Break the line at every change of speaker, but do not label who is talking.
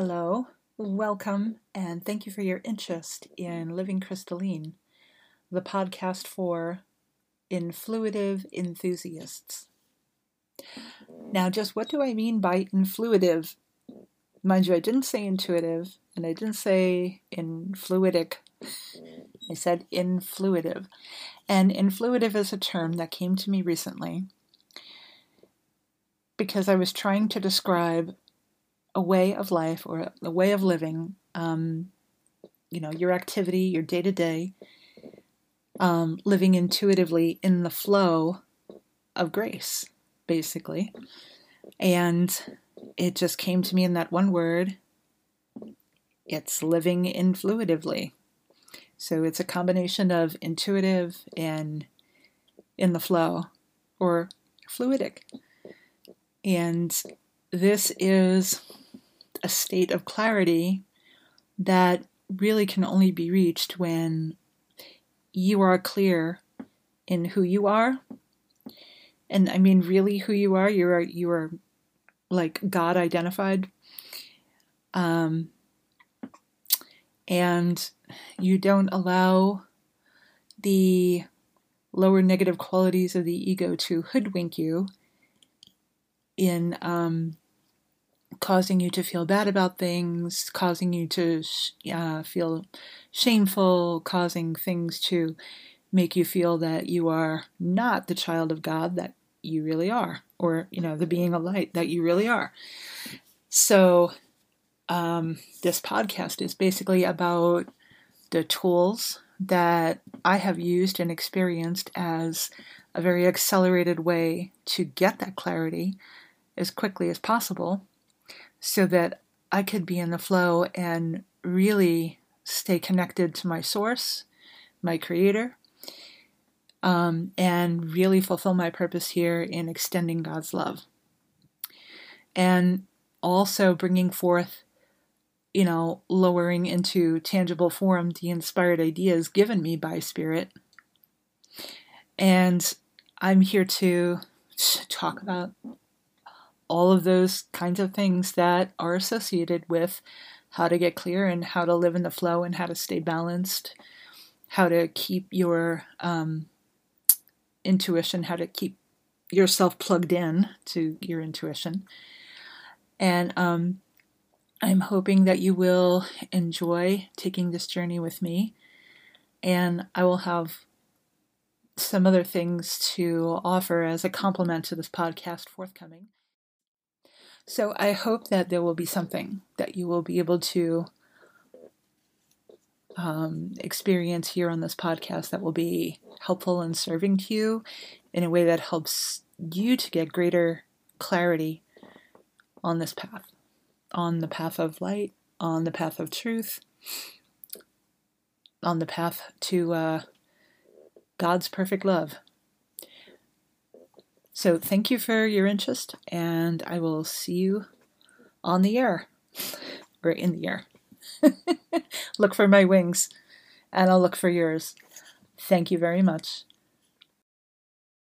Hello, welcome, and thank you for your interest in Living Crystalline, the podcast for influitive enthusiasts. Now, just what do I mean by influitive? Mind you, I didn't say intuitive, and I didn't say influidic. I said influitive. And influitive is a term that came to me recently because I was trying to describe a way of life or a way of living, um, you know, your activity, your day to day, living intuitively in the flow of grace, basically. And it just came to me in that one word it's living influitively. So it's a combination of intuitive and in the flow or fluidic. And this is a state of clarity that really can only be reached when you are clear in who you are. And I mean really who you are. You are you are like God identified. Um and you don't allow the lower negative qualities of the ego to hoodwink you in um, causing you to feel bad about things, causing you to uh, feel shameful, causing things to make you feel that you are not the child of God that you really are, or, you know, the being of light that you really are. So, um, this podcast is basically about the tools that I have used and experienced as a very accelerated way to get that clarity as quickly as possible so that I could be in the flow and really stay connected to my source, my creator, um, and really fulfill my purpose here in extending God's love. And also bringing forth, you know, lowering into tangible form the inspired ideas given me by Spirit. And I'm here to talk about all of those kinds of things that are associated with how to get clear and how to live in the flow and how to stay balanced, how to keep your um, intuition, how to keep yourself plugged in to your intuition. And um, I'm hoping that you will enjoy taking this journey with me. And I will have some other things to offer as a complement to this podcast forthcoming. So I hope that there will be something that you will be able to um, experience here on this podcast that will be helpful and serving to you in a way that helps you to get greater clarity on this path, on the path of light, on the path of truth, on the path to uh, God's perfect love. So thank you for your interest, and I will see you on the air or in the air. look for my wings, and I'll look for yours. Thank you very much.